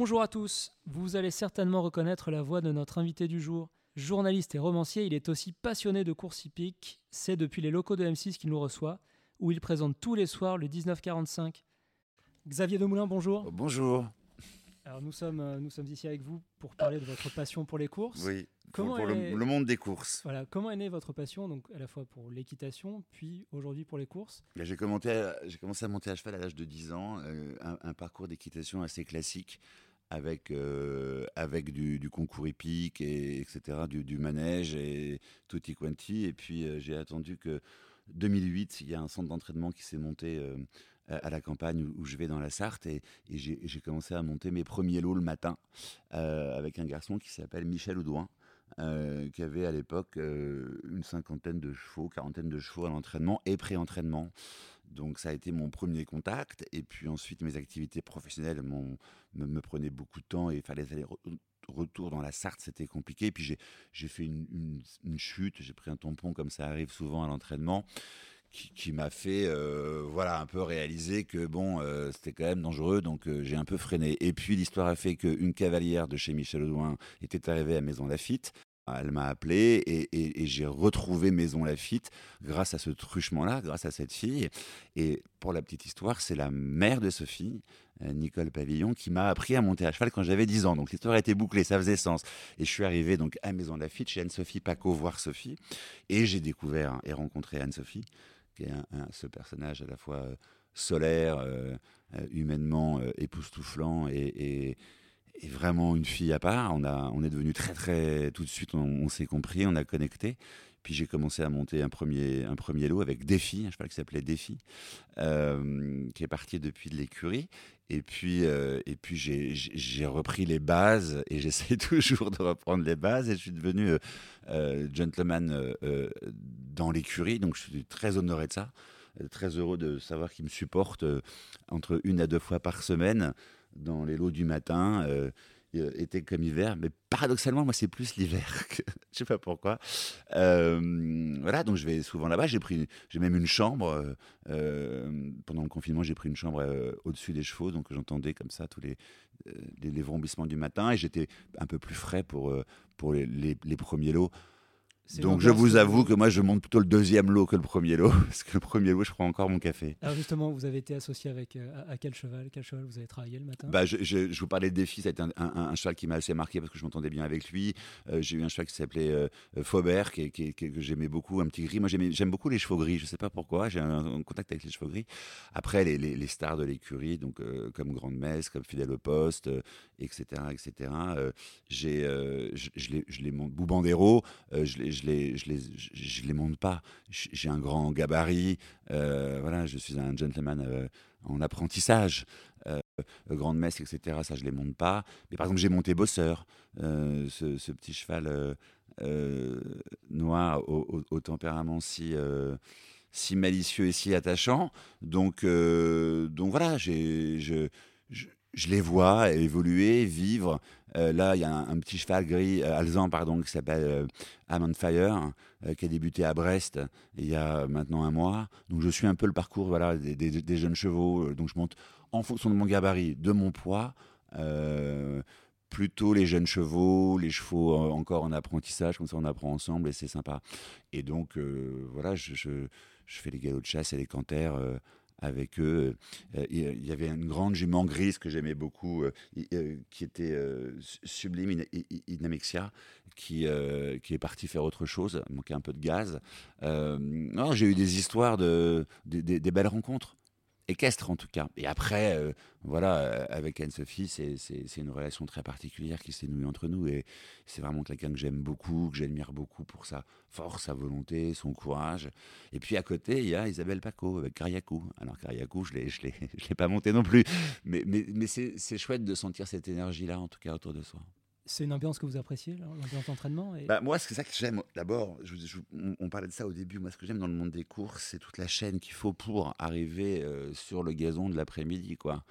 Bonjour à tous. Vous allez certainement reconnaître la voix de notre invité du jour. Journaliste et romancier, il est aussi passionné de course hippique. C'est depuis les locaux de M6 qu'il nous reçoit, où il présente tous les soirs le 1945. Xavier Demoulin, bonjour. Bonjour. Alors nous sommes, euh, nous sommes ici avec vous pour parler de votre passion pour les courses. Oui, Comment pour, pour est- le, le monde des courses. Voilà, comment est née votre passion, donc à la fois pour l'équitation, puis aujourd'hui pour les courses? Là, J'ai commencé, à- j'ai commencé à monter à cheval à l'âge de 10 ans, euh, un, un parcours d'équitation assez classique avec, euh, avec du, concours hippique, et, etc., du, manège et tutti quanti. Et puis euh, j'ai attendu que 2008, il y a un centre d'entraînement qui s'est monté euh, à la campagne où, je vais dans la Sarthe et, j'ai commencé à monter mes premiers lots le matin avec un garçon qui s'appelle Michel Audouin. Euh, qui avait à l'époque euh, une cinquantaine de chevaux, quarantaine de chevaux à l'entraînement et pré-entraînement. Donc ça a été mon premier contact. Et puis ensuite, mes activités professionnelles me, me prenaient beaucoup de temps et il fallait aller re- retour dans la Sarthe, c'était compliqué. Et puis j'ai fait une- une chute, j'ai pris un tampon comme ça arrive souvent à l'entraînement. Qui, m'a fait euh, voilà un peu réaliser que bon euh, c'était quand même dangereux donc euh, j'ai un peu freiné et puis l'histoire a fait qu'une cavalière de chez Michel Audouin était arrivée à Maison Lafitte elle m'a appelé et, j'ai retrouvé Maison Lafitte grâce à ce truchement-là, grâce à cette fille. Et pour la petite histoire, c'est la mère de Sophie, Nicole Pavillon, qui m'a appris à monter à cheval quand j'avais 10 ans. Donc l'histoire été bouclée, ça faisait sens. Et je suis arrivé donc à Maison Lafitte, chez Anne-Sophie Paco, voir Sophie. Et j'ai découvert et rencontré Anne-Sophie, ce personnage à la fois euh, solaire, euh, euh, humainement époustouflant et, vraiment une fille à part. On, a, on est devenu très, très. Tout de suite, on s'est compris, on a connecté. Puis j'ai commencé à monter un premier, un premier lot avec Défi, un cheval qui s'appelait Défi, euh, qui est parti depuis de l'écurie. Et puis, euh, puis j'ai- repris les bases et j'essaie toujours de reprendre les bases. Et je suis devenu euh, gentleman dans l'écurie. Donc je suis très honoré de ça. Très heureux de savoir qu'il me supporte entre une à deux fois par semaine dans les lots du matin, été comme hiver. Mais paradoxalement, moi, c'est plus l'hiver. que- Je sais pas pourquoi. Euh, voilà, donc je vais souvent là-bas. J'ai pris, j'ai même une chambre. euh, euh, pendant le confinement, j'ai pris une chambre euh, au-dessus des chevaux, donc j'entendais comme ça tous les, euh, les, les du matin, et j'étais un peu plus frais pour, euh, pour les- les premiers lots. Donc je vous avoue que moi, je monte plutôt le deuxième lot que le premier lot, parce que le premier lot, je prends encore mon café. Alors justement, vous avez été associé avec euh, à, à quel cheval? Quel cheval vous avez travaillé le matin? Bah, je, je- je vous parlais de défi, ça a été un, un- un cheval qui m'a assez marqué parce que je m'entendais bien avec lui. Euh, j'ai eu un cheval qui s'appelait euh, Faubert, qui, que j'aimais beaucoup, un petit gris. Moi, j'aime beaucoup les chevaux gris, je sais pas pourquoi, j'ai un, un contact avec les chevaux gris. Après, les, les- les stars de l'écurie, donc euh, comme Grande Messe, comme Fidèle au Poste, etc., etc. j'ai, je, je les, monte. Boubandero, je les, je les, je les, je, les monte pas. J'ai un grand gabarit. euh, voilà, je suis un gentleman euh, en apprentissage. Euh, grande messe, etc. Ça, je les monte pas. Mais par exemple, j'ai monté Bosseur, ce, petit cheval noir au, tempérament si, si malicieux et si attachant. Donc, donc voilà, je, je les vois évoluer, vivre. Euh, là, il y a un, petit cheval gris, euh, alezan, pardon, qui s'appelle euh, Fire, euh, qui a débuté à Brest il y a maintenant un mois. Donc, je suis un peu le parcours voilà, des, jeunes chevaux. Euh, Donc, je monte en fonction de mon gabarit, de mon poids. euh, plutôt les jeunes chevaux, les chevaux euh, encore en apprentissage, comme ça on apprend ensemble et c'est sympa. Et donc euh, voilà, je, fais les galops de chasse et les canters euh, avec eux. Euh, Il il y avait une grande jument grise que j'aimais beaucoup, euh, euh, qui était euh, su- sublime, Inamexia, qui, euh, qui est partie faire autre chose, manquait un peu de gaz. Euh, j'ai eu des histoires de, des belles rencontres équestre en tout cas. Et après, euh, voilà, euh, avec Anne-Sophie, c'est une relation très particulière qui s'est nouée entre nous. Et c'est vraiment quelqu'un que j'aime beaucoup, que j'admire beaucoup pour sa force, sa volonté, son courage. Et puis à côté, il y a Isabelle Paco avec Kariakou. Alors Kariakou, je ne l'ai pas monté non plus. Mais, mais, mais c'est chouette de sentir cette énergie-là, en tout cas, autour de soi. C'est une ambiance que vous appréciez, l'ambiance d'entraînement. Bah, moi, c'est ça que j'aime. D'abord, on, parlait de ça au début. Moi, ce que j'aime dans le monde des courses, c'est toute la chaîne qu'il faut pour arriver euh, sur le gazon de l'après-midi, quoi.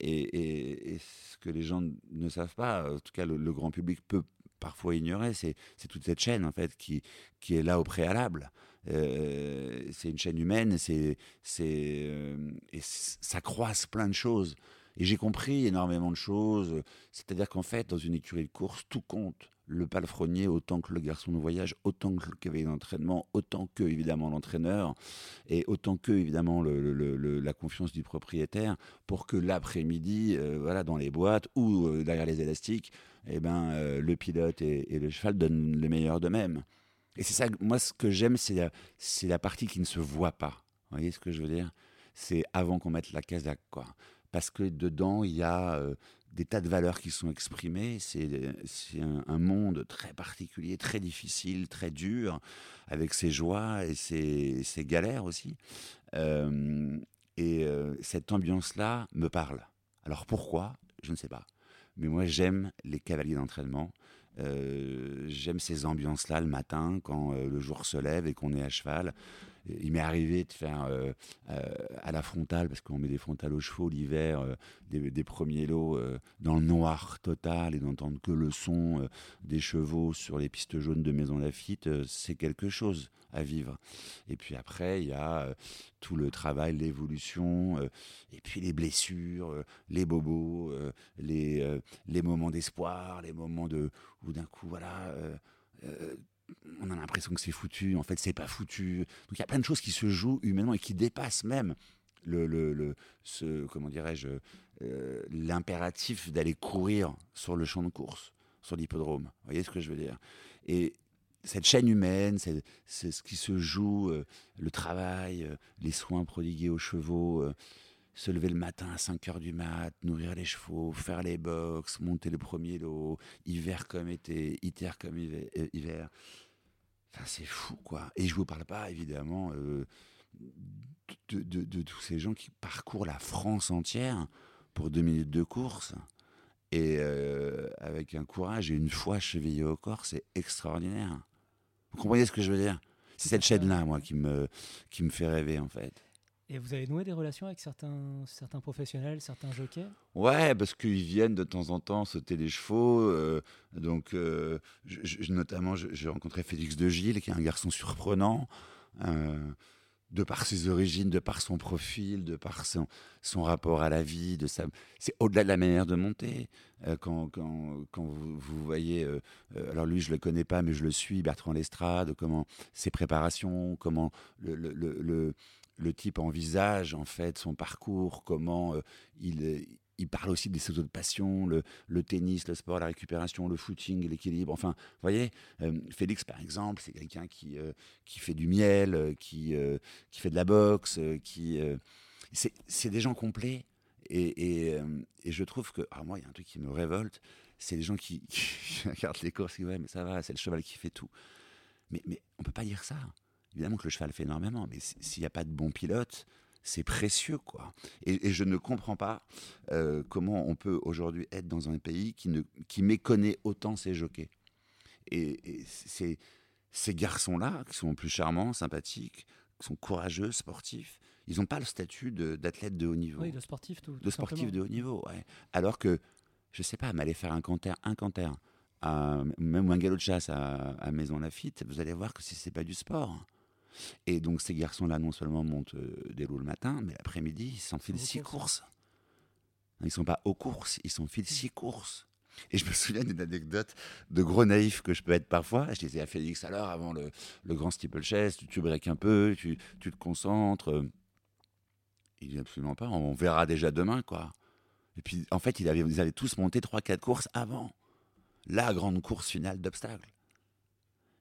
Et, ce que les gens ne savent pas, en tout cas le, grand public peut parfois ignorer, c'est toute cette chaîne en fait qui, est là au préalable. Euh, c'est une chaîne humaine, c'est euh, et ça croise plein de choses. Et j'ai compris énormément de choses. C'est-à-dire qu'en fait, dans une écurie de course, tout compte. Le palefrenier, autant que le garçon de voyage, autant que le cavalier d'entraînement, autant que, évidemment, l'entraîneur, et autant que, évidemment, la confiance du propriétaire, pour que l'après-midi, euh, voilà, dans les boîtes ou euh, derrière les élastiques, eh ben, euh, le pilote et, le cheval donnent le meilleur d'eux-mêmes. Et c'est ça, moi, ce que j'aime, c'est la, la partie qui ne se voit pas. Vous voyez ce que je veux dire? C'est avant qu'on mette la casaque, quoi parce que dedans, il y a euh, des tas de valeurs qui sont exprimées. C'est un, monde très particulier, très difficile, très dur, avec ses joies et ses, galères aussi. Euh, et euh, cette ambiance-là me parle. Alors pourquoi? Je ne sais pas. Mais moi, j'aime les cavaliers d'entraînement. j'aime ces ambiances-là le matin, quand le jour se lève et qu'on est à cheval il m'est arrivé de faire euh, euh, à la frontale, parce qu'on met des frontales aux chevaux l'hiver, euh, des, premiers lots dans le noir total et d'entendre que le son des chevaux sur les pistes jaunes de Maison Lafitte, c'est quelque chose à vivre. Et puis après, il y a tout le travail, l'évolution, et puis les blessures, les bobos, les, les moments d'espoir, les moments de où d'un coup, voilà on a l'impression que c'est foutu, en fait c'est pas foutu. Donc il y a plein de choses qui se jouent humainement et qui dépassent même le, le, ce, comment dirais-je, euh, l'impératif d'aller courir sur le champ de course, sur l'hippodrome. Vous voyez ce que je veux dire? Et cette chaîne humaine, c'est, ce qui se joue, euh, le travail, euh, les soins prodigués aux chevaux, se lever le matin à 5 heures du mat, nourrir les chevaux, faire les box, monter le premier lot, hiver comme été, hiver comme hiver. Enfin, c'est fou, quoi. Et je vous parle pas, évidemment, euh, de, tous ces gens qui parcourent la France entière pour deux minutes de course. Et euh, avec un courage et une foi chevillée au corps, c'est extraordinaire. Vous comprenez ce que je veux dire? C'est cette chaîne-là, moi, qui me, qui me fait rêver, en fait. Et vous avez noué des relations avec certains, certains professionnels, certains jockeys? Ouais, parce qu'ils viennent de temps en temps sauter les chevaux. Euh, donc, euh, je, notamment, j'ai rencontré Félix de Gilles, qui est un garçon surprenant, euh, de par ses origines, de par son profil, de par son, son rapport à la vie. De sa... C'est au-delà de la manière de monter. quand, quand, quand vous, vous, voyez, alors lui, je le connais pas, mais je le suis, Bertrand Lestrade, comment ses préparations, comment le, le le type envisage en fait son parcours, comment euh, il, euh, il parle aussi des autres passions, le, le, tennis, le sport, la récupération, le footing, l'équilibre. Enfin, vous voyez, euh, Félix, par exemple, c'est quelqu'un qui, qui fait du miel, qui, qui fait de la boxe, qui. c'est des gens complets. Et, et, je trouve que. Alors, moi, il y a un truc qui me révolte c'est les gens qui, regardent les courses, qui disent Ouais, mais ça va, c'est le cheval qui fait tout. Mais, mais on peut pas dire ça. Évidemment que le cheval fait énormément, mais s'il n'y a pas de bon pilote, c'est précieux, quoi. Et, je ne comprends pas euh, comment on peut aujourd'hui être dans un pays qui, ne, qui méconnaît autant ses jockeys. Et, et ces garçons-là, qui sont plus charmants, sympathiques, qui sont courageux, sportifs, ils n'ont pas le statut d'athlète de, haut niveau. Oui, de sportif, tout. De sportif de haut niveau, ouais. Alors que, je sais pas, m'aller faire un canter, un canter, même un galop de chasse à, à Maison Lafitte, vous allez voir que c'est pas du sport. Et donc ces garçons-là, non seulement montent euh, des lots le matin, mais l'après-midi, ils s'enfilent six courses. Ils ne sont pas aux courses, ils s'enfilent six courses. Et je me souviens d'une anecdote de gros naïf que je peux être parfois. Je disais à Félix alors, avant le, le grand steeplechase, tu, tu breaks un peu, tu, tu te concentres. Il dit absolument pas, on verra déjà demain, quoi. Et puis, en fait, ils avaient, ils avaient tous monté 3-4 courses avant la grande course finale d'obstacles.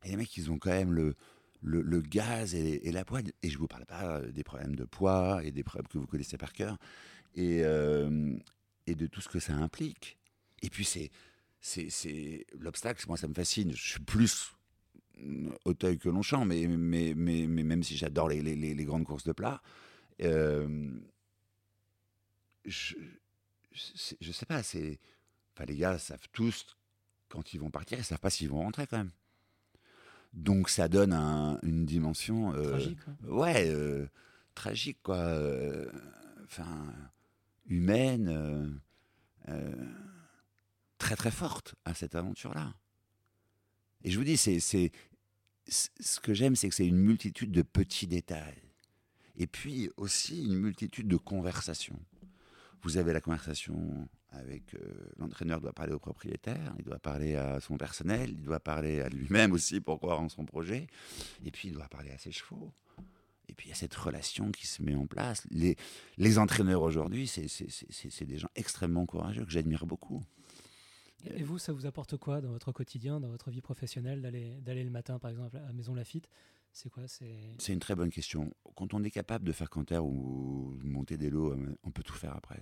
Et les mecs, ils ont quand même le, le, gaz et, la poids. Et je ne vous parle pas euh, des problèmes de poids et des problèmes que vous connaissez par cœur. Et, euh, et de tout ce que ça implique. Et puis, c'est, c'est, l'obstacle, moi, ça me fascine. Je suis plus Auteuil que Longchamp, mais, mais, mais, mais même si j'adore les, les, les, grandes courses de plat, euh, je, je, sais pas, c'est. Enfin, les gars savent tous, quand ils vont partir, ils savent pas s'ils vont rentrer quand même. Donc ça donne une dimension euh, tragique. Ouais, euh, tragique quoi. Euh, enfin, humaine, très très forte à cette aventure-là. Et je vous dis, c'est ce que j'aime, c'est que c'est une multitude de petits détails. Et puis aussi une multitude de conversations. vous avez la conversation avec l'entraîneur doit parler au propriétaire, il doit parler à son personnel, il doit parler à lui-même aussi pour croire en son projet, et puis il doit parler à ses chevaux. Et puis il y a cette relation qui se met en place. Les, les entraîneurs aujourd'hui, c'est des gens extrêmement courageux que j'admire beaucoup. Et vous, ça vous apporte quoi dans votre quotidien, dans votre vie professionnelle, d'aller le matin, par exemple, à Maison Lafitte? C'est quoi? C'est une très bonne question. Quand on est capable de faire canter ou monter des lots, on peut tout faire après.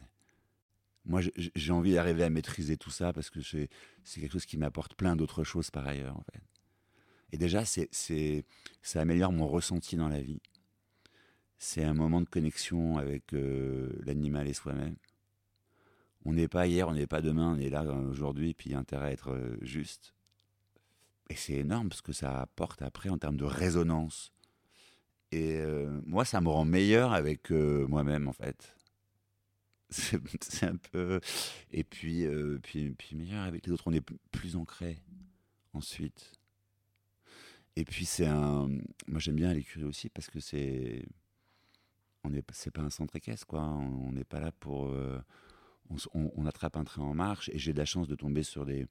Moi, j'ai envie d'arriver à maîtriser tout ça parce que c'est quelque chose qui m'apporte plein d'autres choses par ailleurs, en fait. Et déjà, c'est ça améliore mon ressenti dans la vie. C'est un moment de connexion avec euh, l'animal et soi-même. On n'est pas hier, on n'est pas demain, on est là euh, aujourd'hui, puis il y a intérêt à être euh, juste. Et c'est énorme parce que ça apporte après en termes de résonance. Et moi, ça me rend meilleur avec moi-même, en fait. C'est un peu. Et puis, puis, puis meilleur avec les autres. On est plus ancré ensuite. Et puis, c'est un. Moi, j'aime bien l'écurie aussi parce que c'est on n'est c'est pas un centre équestre quoi on n'est pas là pour euh, on, attrape un train en marche et j'ai de la chance de tomber sur des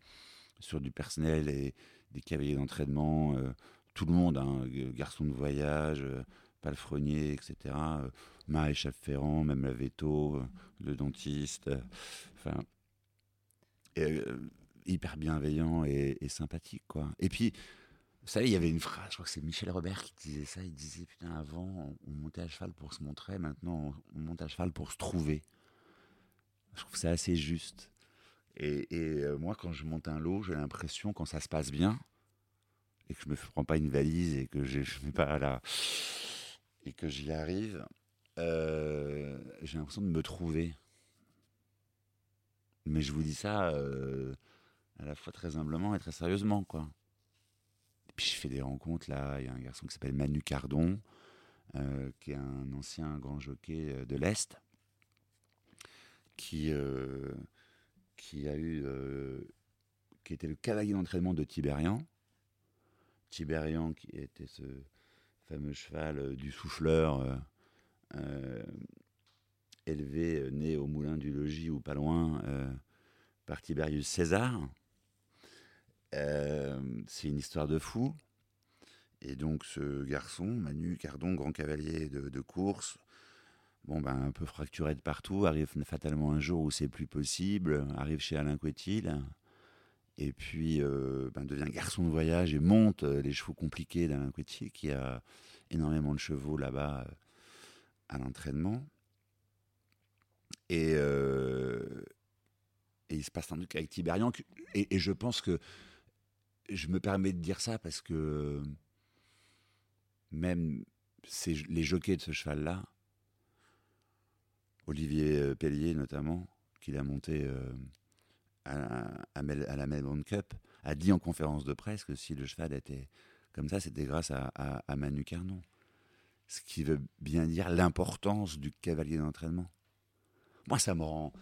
sur du personnel et des cavaliers d'entraînement euh, tout le monde hein, garçon de voyage euh, palefrenier etc euh, maréchal ferrand même la veto le dentiste enfin hyper bienveillant et, sympathique quoi et puis vous savez, il y avait une phrase, je crois que c'est Michel Robert qui disait ça. Il disait Putain, avant, on montait à cheval pour se montrer, maintenant, on monte à cheval pour se trouver. Je trouve ça assez juste. Et, euh, moi, quand je monte un lot, j'ai l'impression, quand ça se passe bien, et que je me prends pas une valise et que je ne mets pas là, et que j'y arrive, euh, j'ai l'impression de me trouver. Mais je vous dis ça euh, à la fois très humblement et très sérieusement, quoi je fais des rencontres là. Il y a un garçon qui s'appelle Manu Cardon, euh, qui est un ancien grand jockey de l'Est, qui, qui a eu. qui était le cavalier d'entraînement de Tiberian. Tiberian, qui était ce fameux cheval du souffleur élevé, né au moulin du logis ou pas loin, par Tiberius César. Euh, c'est une histoire de fou. Et donc ce garçon, Manu Cardon, grand cavalier de, course, bon ben un peu fracturé de partout, arrive fatalement un jour où c'est plus possible, arrive chez Alain Couetil, et puis euh, ben, devient garçon de voyage et monte euh, les chevaux compliqués d'Alain Couetil, qui a énormément de chevaux là-bas à l'entraînement. Et, il se passe un truc avec Tiberian, et je pense que je me permets de dire ça parce que même les jockeys de ce cheval-là, Olivier euh, Pellier notamment, qu'il a monté euh, à, la Melbourne Cup, a dit en conférence de presse que si le cheval était comme ça, c'était grâce à, Manu Carnon. Ce qui veut bien dire l'importance du cavalier d'entraînement. Moi, ça me rend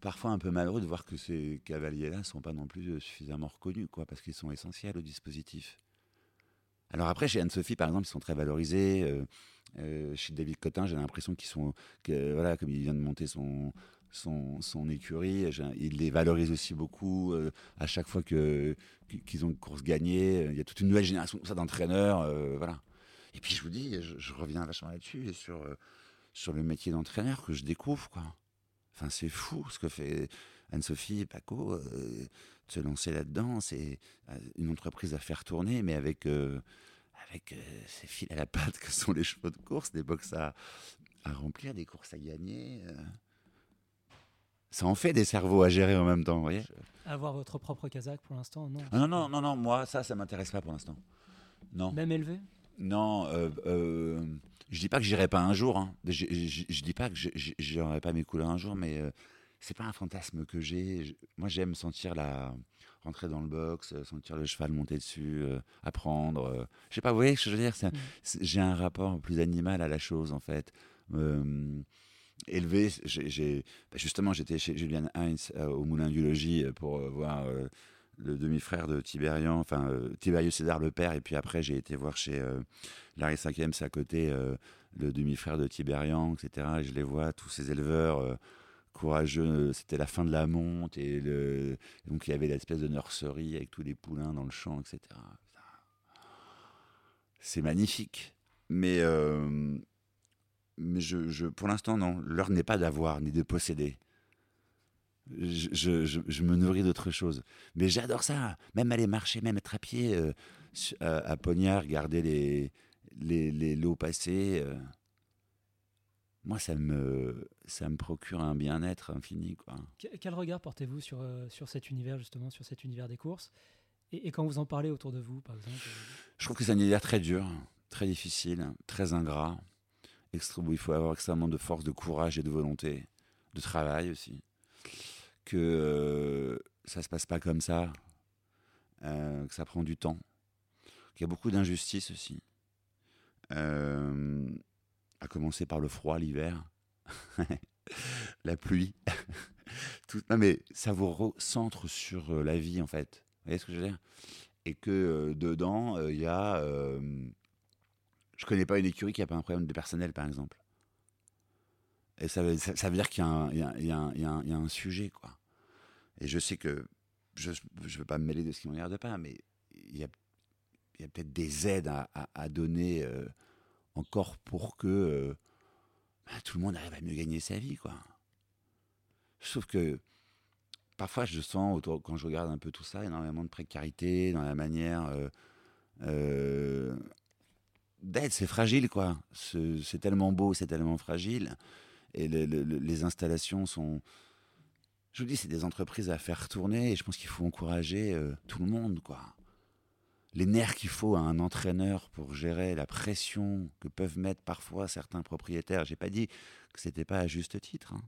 parfois un peu malheureux de voir que ces cavaliers-là ne sont pas non plus suffisamment reconnus, quoi, parce qu'ils sont essentiels au dispositif. Alors après, chez Anne-Sophie, par exemple, ils sont très valorisés. Euh, euh, chez David Cotin, j'ai l'impression qu'ils sont, que, voilà, comme il vient de monter son, son, écurie, il les valorise aussi beaucoup. Euh, à chaque fois qu'ils ont une course gagnée, il y a toute une nouvelle génération d'entraîneurs, voilà. Et puis je vous dis, je, reviens vachement là-dessus, sur, sur le métier d'entraîneur que je découvre, quoi. Enfin, c'est fou ce que fait Anne-Sophie et Paco. Euh, de se lancer là-dedans, c'est euh, une entreprise à faire tourner, mais avec, euh, avec ces fils à la patte que sont les chevaux de course, des box à, à remplir, des courses à gagner. Ça en fait des cerveaux à gérer en même temps, vous voyez Avoir votre propre casaque pour l'instant, non ah, Non, non, non, non, moi, ça, ça m'intéresse pas pour l'instant. Non. Même élevé? Non, euh, je dis pas que j'irai pas un jour. Hein. Je, je, dis pas que j'aurai pas mes couleurs un jour, mais euh, c'est pas un fantasme que j'ai. Moi, j'aime sentir la rentrer dans le box, euh, sentir le cheval monter dessus, euh, apprendre. je sais pas, vous voyez ce que je veux dire mm. J'ai un rapport plus animal à la chose en fait. Élevé, bah, justement j'étais chez Julian Heinz au Moulin du Logis pour voir le demi-frère de Tiberian, enfin euh, Tiberius César le père, et puis après j'ai été voir chez euh, Larry 5e, c'est à côté, euh, le demi-frère de Tiberian, etc. Et je les vois, tous ces éleveurs courageux. C'était la fin de la monte et le, donc il y avait l'espèce de nurserie avec tous les poulains dans le champ, etc. C'est magnifique. Mais, euh, mais je, je, pour l'instant, non. L'heure n'est pas d'avoir ni de posséder. Je, je, je me nourris d'autre chose. Mais j'adore ça. Même aller marcher, même être à pied euh, à, à, Pognard, regarder les, les, les lots passer. Euh, moi, ça me, ça me procure un bien-être infini. Quoi. Quel regard portez-vous sur, sur cet univers, justement, sur cet univers des courses? Et, et, quand vous en parlez autour de vous, par exemple Je trouve que c'est un univers très dur très difficile, très ingrat, où il faut avoir extrêmement de force, de courage et de volonté, de travail aussi. Que euh, ça se passe pas comme ça, euh, que ça prend du temps, qu'il y a beaucoup d'injustices aussi. Euh, à commencer par le froid l'hiver, la pluie. Tout, non mais ça vous recentre sur la vie en fait. Vous voyez ce que je veux dire? Et que dedans, il y a je connais pas une écurie qui a pas un problème de personnel, par exemple. Et ça veut, dire qu'il y, a un sujet, quoi. Et je sais que je ne veux pas me mêler de ce qui ne regarde pas, mais il y a, peut-être des aides à, donner euh, encore pour que euh, bah, tout le monde arrive à mieux gagner sa vie, quoi. Sauf que parfois, je sens, quand je regarde un peu tout ça, énormément de précarité dans la manière. Euh, d'être, c'est fragile, quoi. C'est tellement beau, c'est tellement fragile. Et le, le, les installations sont. Je vous dis, c'est des entreprises à faire tourner et je pense qu'il faut encourager euh, tout le monde, quoi. Les nerfs qu'il faut à un entraîneur pour gérer la pression que peuvent mettre parfois certains propriétaires. J'ai pas dit que c'était pas à juste titre. Hein.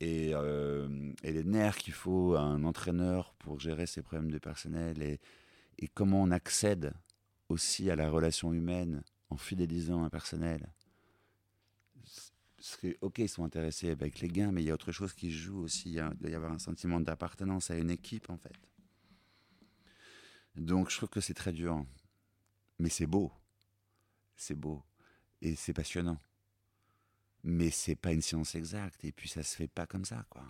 Et, euh, et, les nerfs qu'il faut à un entraîneur pour gérer ses problèmes de personnel et comment on accède aussi à la relation humaine en fidélisant un personnel. Ok, ils sont intéressés avec les gains, mais il y a autre chose qui joue aussi. Il doit y avoir un sentiment d'appartenance à une équipe, en fait. Donc, je trouve que c'est très dur. Mais c'est beau. C'est beau. Et c'est passionnant. Mais c'est pas une science exacte. Et puis, ça se fait pas comme ça, quoi.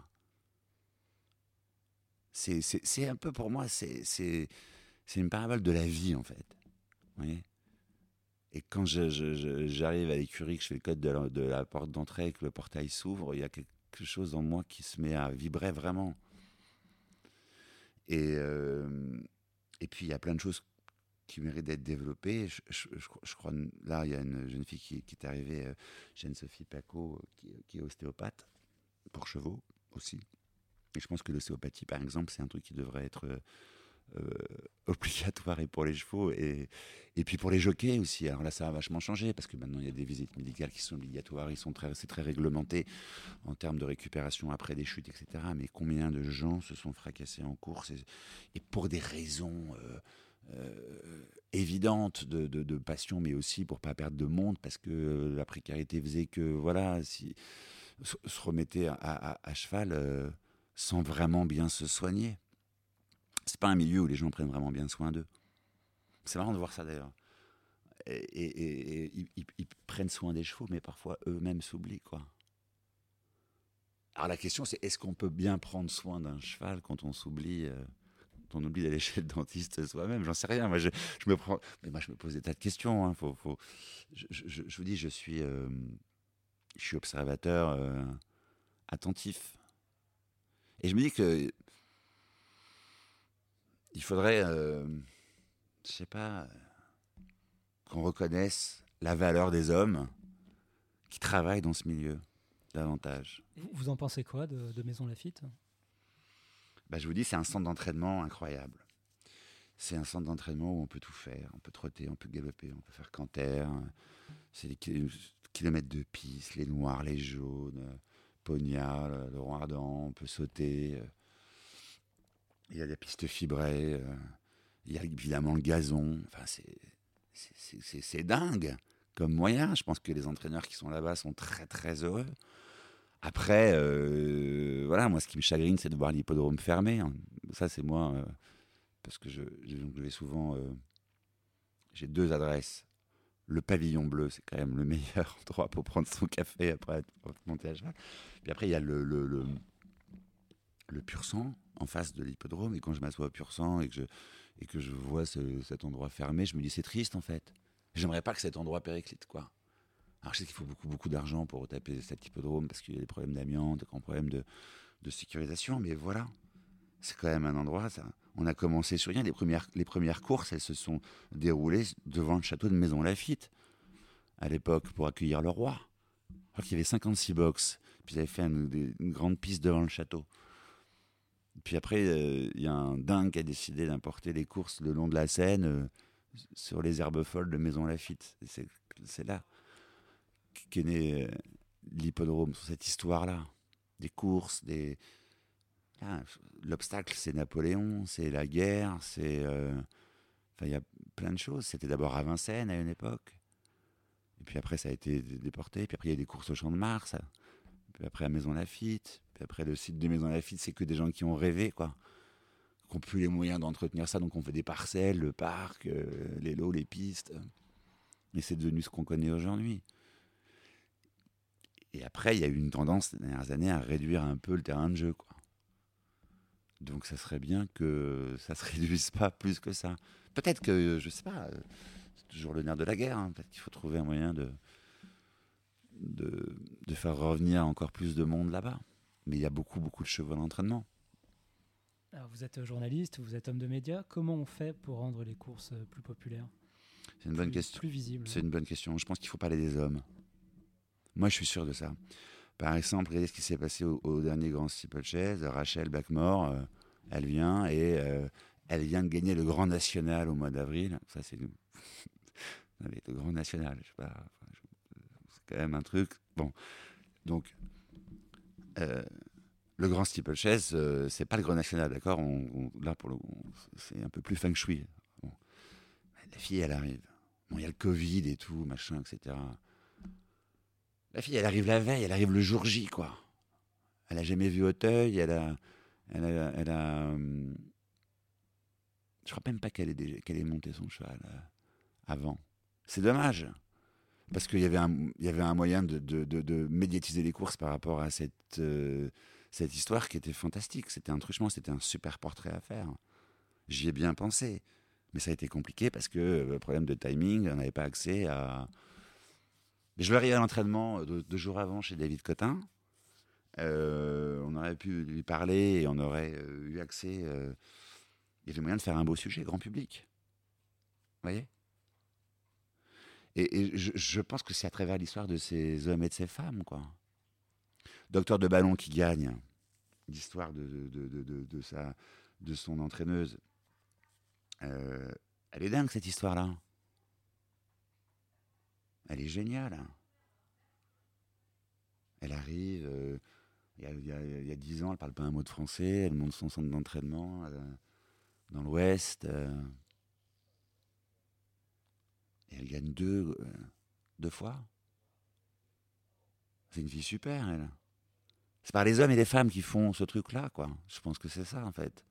C'est un peu, pour moi, c'est une parabole de la vie, en fait voyez et quand j'arrive à l'écurie, que je fais le code de la, porte d'entrée, que le portail s'ouvre, il y a quelque chose en moi qui se met à vibrer vraiment. Et, euh, et puis, il y a plein de choses qui méritent d'être développées. Je, crois, là, il y a une jeune fille qui, est arrivée, euh, Jeanne-Sophie Paco, qui, qui, est ostéopathe, pour chevaux aussi. Et je pense que l'ostéopathie, par exemple, c'est un truc qui devrait être euh, obligatoire et pour les chevaux et, et puis pour les jockeys aussi. Alors là, ça a vachement changé parce que maintenant il y a des visites médicales qui sont obligatoires, ils sont très, c'est très réglementé en termes de récupération après des chutes, etc. Mais combien de gens se sont fracassés en course et, pour des raisons euh, euh, évidentes de, passion, mais aussi pour pas perdre de monde parce que la précarité faisait que voilà, si se remettait à cheval euh, sans vraiment bien se soigner c'est pas un milieu où les gens prennent vraiment bien soin d'eux. C'est marrant de voir ça d'ailleurs. Et, ils, prennent soin des chevaux, mais parfois eux-mêmes s'oublient, quoi. Alors la question, c'est est-ce qu'on peut bien prendre soin d'un cheval quand on s'oublie, euh, quand on oublie d'aller chez le dentiste soi-même? J'en sais rien. Moi, je, me prends, mais moi, je me pose des tas de questions. Hein. Faut, je, vous dis, je suis, euh, je suis observateur euh, attentif, et je me dis que il faudrait, euh, je sais pas, qu'on reconnaisse la valeur des hommes qui travaillent dans ce milieu davantage. Vous en pensez quoi de, de Maison Lafitte? Bah, Je vous dis, c'est un centre d'entraînement incroyable. C'est un centre d'entraînement où on peut tout faire. On peut trotter, on peut galoper, on peut faire canter. C'est des kilomètres de pistes, les noirs, les jaunes, Pognard, le roi ardent, on peut sauter. Il y a des pistes fibrées, euh, il y a évidemment le gazon. Enfin, c'est dingue comme moyen. Je pense que les entraîneurs qui sont là-bas sont très très heureux. Après, euh, voilà, moi ce qui me chagrine, c'est de voir l'hippodrome fermé. Ça, c'est moi, euh, parce que je, vais souvent. J'ai deux adresses le pavillon bleu, c'est quand même le meilleur endroit pour prendre son café après être monté à cheval. Puis après, il y a le, le pur sang en face de l'hippodrome. Et quand je m'assois au pur sang et que je, et que je vois cet endroit fermé, je me dis c'est triste en fait. J'aimerais pas que cet endroit périclite, quoi. Alors je sais qu'il faut beaucoup, beaucoup d'argent pour retaper cet hippodrome parce qu'il y a des problèmes d'amiante, des problèmes de, de sécurisation, mais voilà. C'est quand même un endroit, ça. On a commencé sur rien. Les premières, les premières courses, elles se sont déroulées devant le château de Maison Lafitte, à l'époque, pour accueillir le roi. Je qu'il y avait 56 box. Puis ils avaient fait une, grande piste devant le château. Puis après, euh, il y a un dingue qui a décidé d'importer les courses le long de la Seine euh, sur les herbes folles de Maison Lafitte. C'est là qu'est né euh, l'hippodrome, sur cette histoire-là. Des courses, des, ah, l'obstacle, c'est Napoléon, c'est la guerre, c'est. Enfin, il y a plein de choses. C'était d'abord à Vincennes à une époque. Et puis après, ça a été déporté. Puis après, il y a des courses au Champ de Mars. Puis après, à Maison Lafitte. Puis après, le site de Maison Lafitte, c'est que des gens qui ont rêvé, quoi. Qui n'ont plus les moyens d'entretenir ça. Donc, on fait des parcelles, le parc, euh, les lots, les pistes. Et c'est devenu ce qu'on connaît aujourd'hui. Et après, il y a eu une tendance, ces dernières années, à réduire un peu le terrain de jeu, quoi. Donc ça serait bien que ça se réduise pas plus que ça. Peut-être que, je sais pas, c'est toujours le nerf de la guerre. Hein. Peut-être qu'il faut trouver un moyen de, de, faire revenir encore plus de monde là-bas. Mais il y a beaucoup, beaucoup de chevaux d'entraînement. Alors vous êtes journaliste, vous êtes homme de médias. Comment on fait pour rendre les courses euh, plus populaires? C'est une bonne question. Plus. C'est une bonne question. Je pense qu'il faut parler des hommes. Moi, je suis sûr de ça. Par exemple, regardez ce qui s'est passé au, dernier Grand Steeplechase. Rachel Blackmore, euh, elle vient et euh, elle vient de gagner le Grand National au mois d'avril. Ça, c'est le Grand National. Je sais pas. C'est quand même un truc. Bon, donc euh, le Grand Steeplechase, euh, c'est pas le Grand National, d'accord? Là, c'est un peu plus feng shui. La fille, elle arrive. Bon, il y a le Covid et tout, machin, etc. La fille, elle arrive la veille, elle arrive le jour J, quoi. Elle a jamais vu Auteuil, elle a, elle a, euh, je crois même pas qu'elle ait, qu'elle ait monté son cheval euh, avant. C'est dommage, parce qu'il y avait un, moyen de, médiatiser les courses par rapport à cette, euh, cette histoire qui était fantastique. C'était un truchement, c'était un super portrait à faire. J'y ai bien pensé, mais ça a été compliqué parce que problème de timing, on n'avait pas accès à je vais arriver à l'entraînement euh, deux, jours avant chez David Cotin. Euh, on aurait pu lui parler et on aurait euh, eu accès. il y avait moyen de faire un beau sujet grand public. Vous voyez? Et, je, pense que c'est à travers l'histoire de ces hommes et de ces femmes, quoi. Docteur de ballon qui gagne, l'histoire de, de, de, de, son entraîneuse. elle est dingue, cette histoire-là. Elle est géniale. Elle arrive, euh, il y, a dix ans, elle parle pas un mot de français, elle monte son centre d'entraînement euh, dans l'Ouest. Euh. et elle gagne deux, deux fois. C'est une fille super, elle. C'est par les hommes et les femmes qui font ce truc-là, quoi. Je pense que c'est ça, en fait.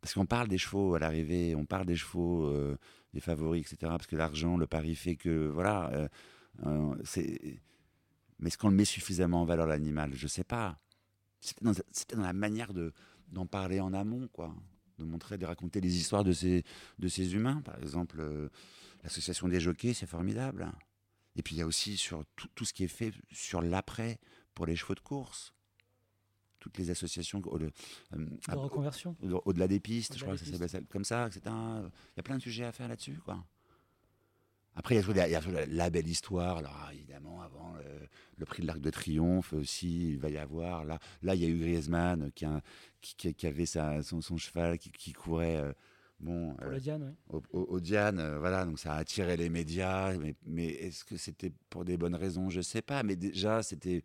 Parce qu'on parle des chevaux à l'arrivée, on parle des chevaux, euh, des favoris, etc. Parce que l'argent, le pari fait que, voilà, euh, euh. Mais est-ce qu'on le met suffisamment en valeur l'animal? Je sais pas. C'était dans, la manière de d'en parler en amont, quoi, de montrer, de raconter les histoires de ces de ces humains. Par exemple, l'association des jockeys, c'est formidable. Et puis il y a aussi sur tout, tout ce qui est fait sur l'après pour les chevaux de course toutes les associations de reconversion au-delà des pistes, je crois que ça s'appelle comme ça, etc. Il y a plein de sujets à faire là-dessus, quoi. Après, il y, a, la belle histoire, là, évidemment, avant le prix de l'Arc de Triomphe aussi, il va y avoir. Là, là il y a eu Griezmann qui, qui, qui avait sa, son, cheval qui, courait. Euh, bon, Pour le Diane, oui. Au, au, Diane, euh, voilà, donc ça a attiré les médias. Mais, mais est-ce que c'était pour des bonnes raisons? Je ne sais pas. Mais déjà, c'était.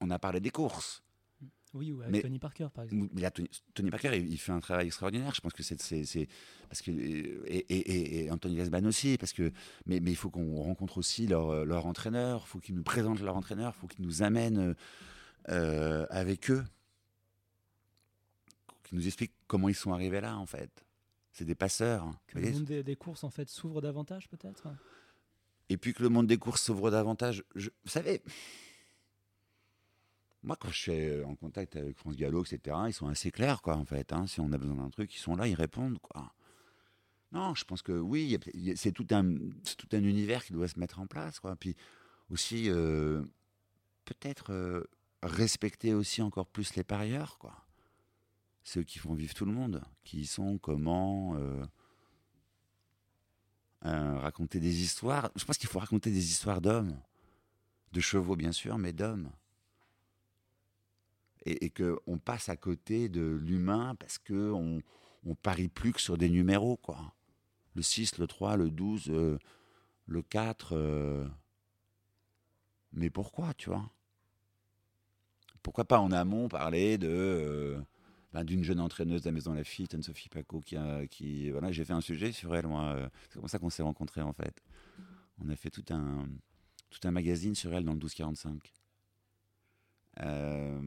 On a parlé des courses. Oui, ou avec Tony Parker, par exemple. Mais Tony, Parker, il, fait un travail extraordinaire. Je pense que c'est. Parce que, et, et, Anthony Gasban aussi. Parce que, mais, mais il faut qu'on rencontre aussi leur, leur entraîneur. Il faut qu'ils nous présentent leur entraîneur. Il faut qu'ils nous amènent euh, avec eux. Qu'ils nous expliquent comment ils sont arrivés là, en fait. C'est des passeurs. Que le monde des, des, courses, en fait, s'ouvre davantage, peut-être? Et puis que le monde des courses s'ouvre davantage. Je, vous savez, moi, quand je suis en contact avec France Gallo, etc., ils sont assez clairs, quoi, en fait. Hein. si on a besoin d'un truc, ils sont là, ils répondent, quoi. Non, je pense que oui, c'est tout un, tout un univers qui doit se mettre en place, quoi. Puis aussi, euh, peut-être euh, respecter aussi encore plus les parieurs, quoi. Ceux qui font vivre tout le monde, qui sont, comment, euh, raconter des histoires. Je pense qu'il faut raconter des histoires d'hommes, de chevaux bien sûr, mais d'hommes et, qu'on passe à côté de l'humain parce qu'on on parie plus que sur des numéros, quoi. Le 6, le 3, le 12, euh, le 4. Euh. Mais pourquoi, tu vois? Pourquoi pas en amont parler de euh, ben, d'une jeune entraîneuse de la Maison Lafitte, Anne-Sophie Paco, qui, voilà, j'ai fait un sujet sur elle, moi. C'est comme ça qu'on s'est rencontrés, en fait. On a fait tout un, tout un magazine sur elle dans le 1245. Euh,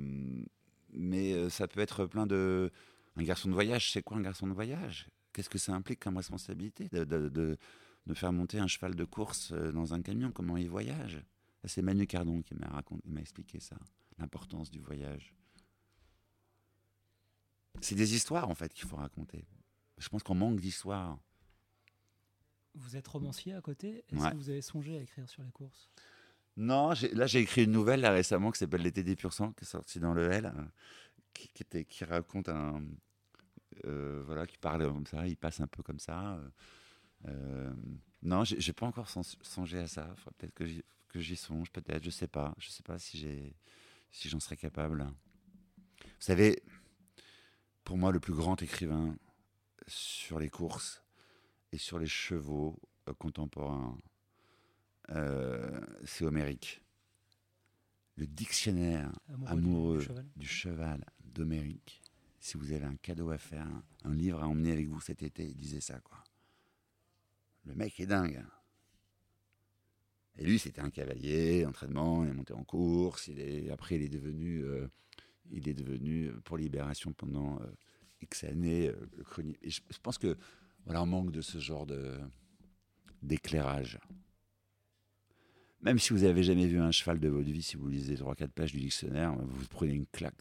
mais euh, ça peut être plein de. Un garçon de voyage, c'est quoi un garçon de voyage? Qu'est-ce que ça implique comme responsabilité de, de, de, faire monter un cheval de course euh, dans un camion? Comment il voyage? C'est Manu Cardon qui m'a expliqué ça, l'importance du voyage. C'est des histoires en fait qu'il faut raconter. Je pense qu'on manque d'histoires. Vous êtes romancier à côté. Est-ce que vous avez songé à écrire sur les courses? Non, là j'ai écrit une nouvelle là, récemment qui s'appelle L'été des pur sang, qui est sortie dans le L, euh, qui, était, qui raconte un. Euh, voilà, qui parle comme ça, il passe un peu comme ça. Euh, non, j'ai pas encore songé à ça. Peut-être que j'y songe, peut-être, je sais pas. Je sais pas si j'ai si j'en serais capable. Vous savez, pour moi, le plus grand écrivain sur les courses et sur les chevaux contemporains, euh, c'est Homérique. Le dictionnaire amoureux, du cheval, d'Homérique. Si vous avez un cadeau à faire, un livre à emmener avec vous cet été, il disait ça, quoi. Le mec est dingue. Et lui, c'était un cavalier, entraînement, il est monté en course. Il est, après, il est devenu, euh, il est devenu euh, pour Libération pendant X années le chronique. Et je, je, pense que voilà, on manque de ce genre de d'éclairage. Même si vous n'avez jamais vu un cheval de votre vie, si vous lisez 3-4 pages du dictionnaire, vous prenez une claque.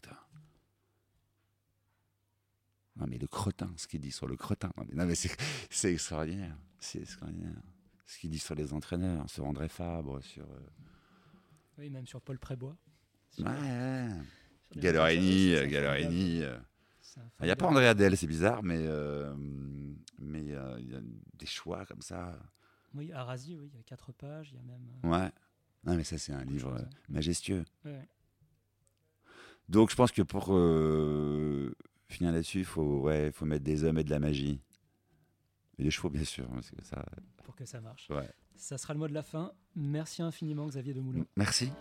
Non, mais le cretin, ce qu'il dit sur le cretin. Non, mais, c'est extraordinaire. C'est extraordinaire. Ce qu'il dit sur les entraîneurs, sur André Fabre, sur. Euh, oui, même sur Paul Prébois. Ouais. Galerini, Galerini. Il n'y a pas André Adèle, c'est bizarre, mais euh, mais euh, il y a des choix comme ça. Oui, Arasi, oui, il y a quatre pages, il y a même. Euh, ouais. Non, mais ça, c'est un livre euh, majestueux. Donc, je pense que pour euh, finir là-dessus, il faut, ouais, faut mettre des hommes et de la magie. Et des chevaux, bien sûr. Parce que ça... Pour que ça marche. Ouais. Ça sera le mot de la fin. Merci infiniment, Xavier Demoulin. Merci.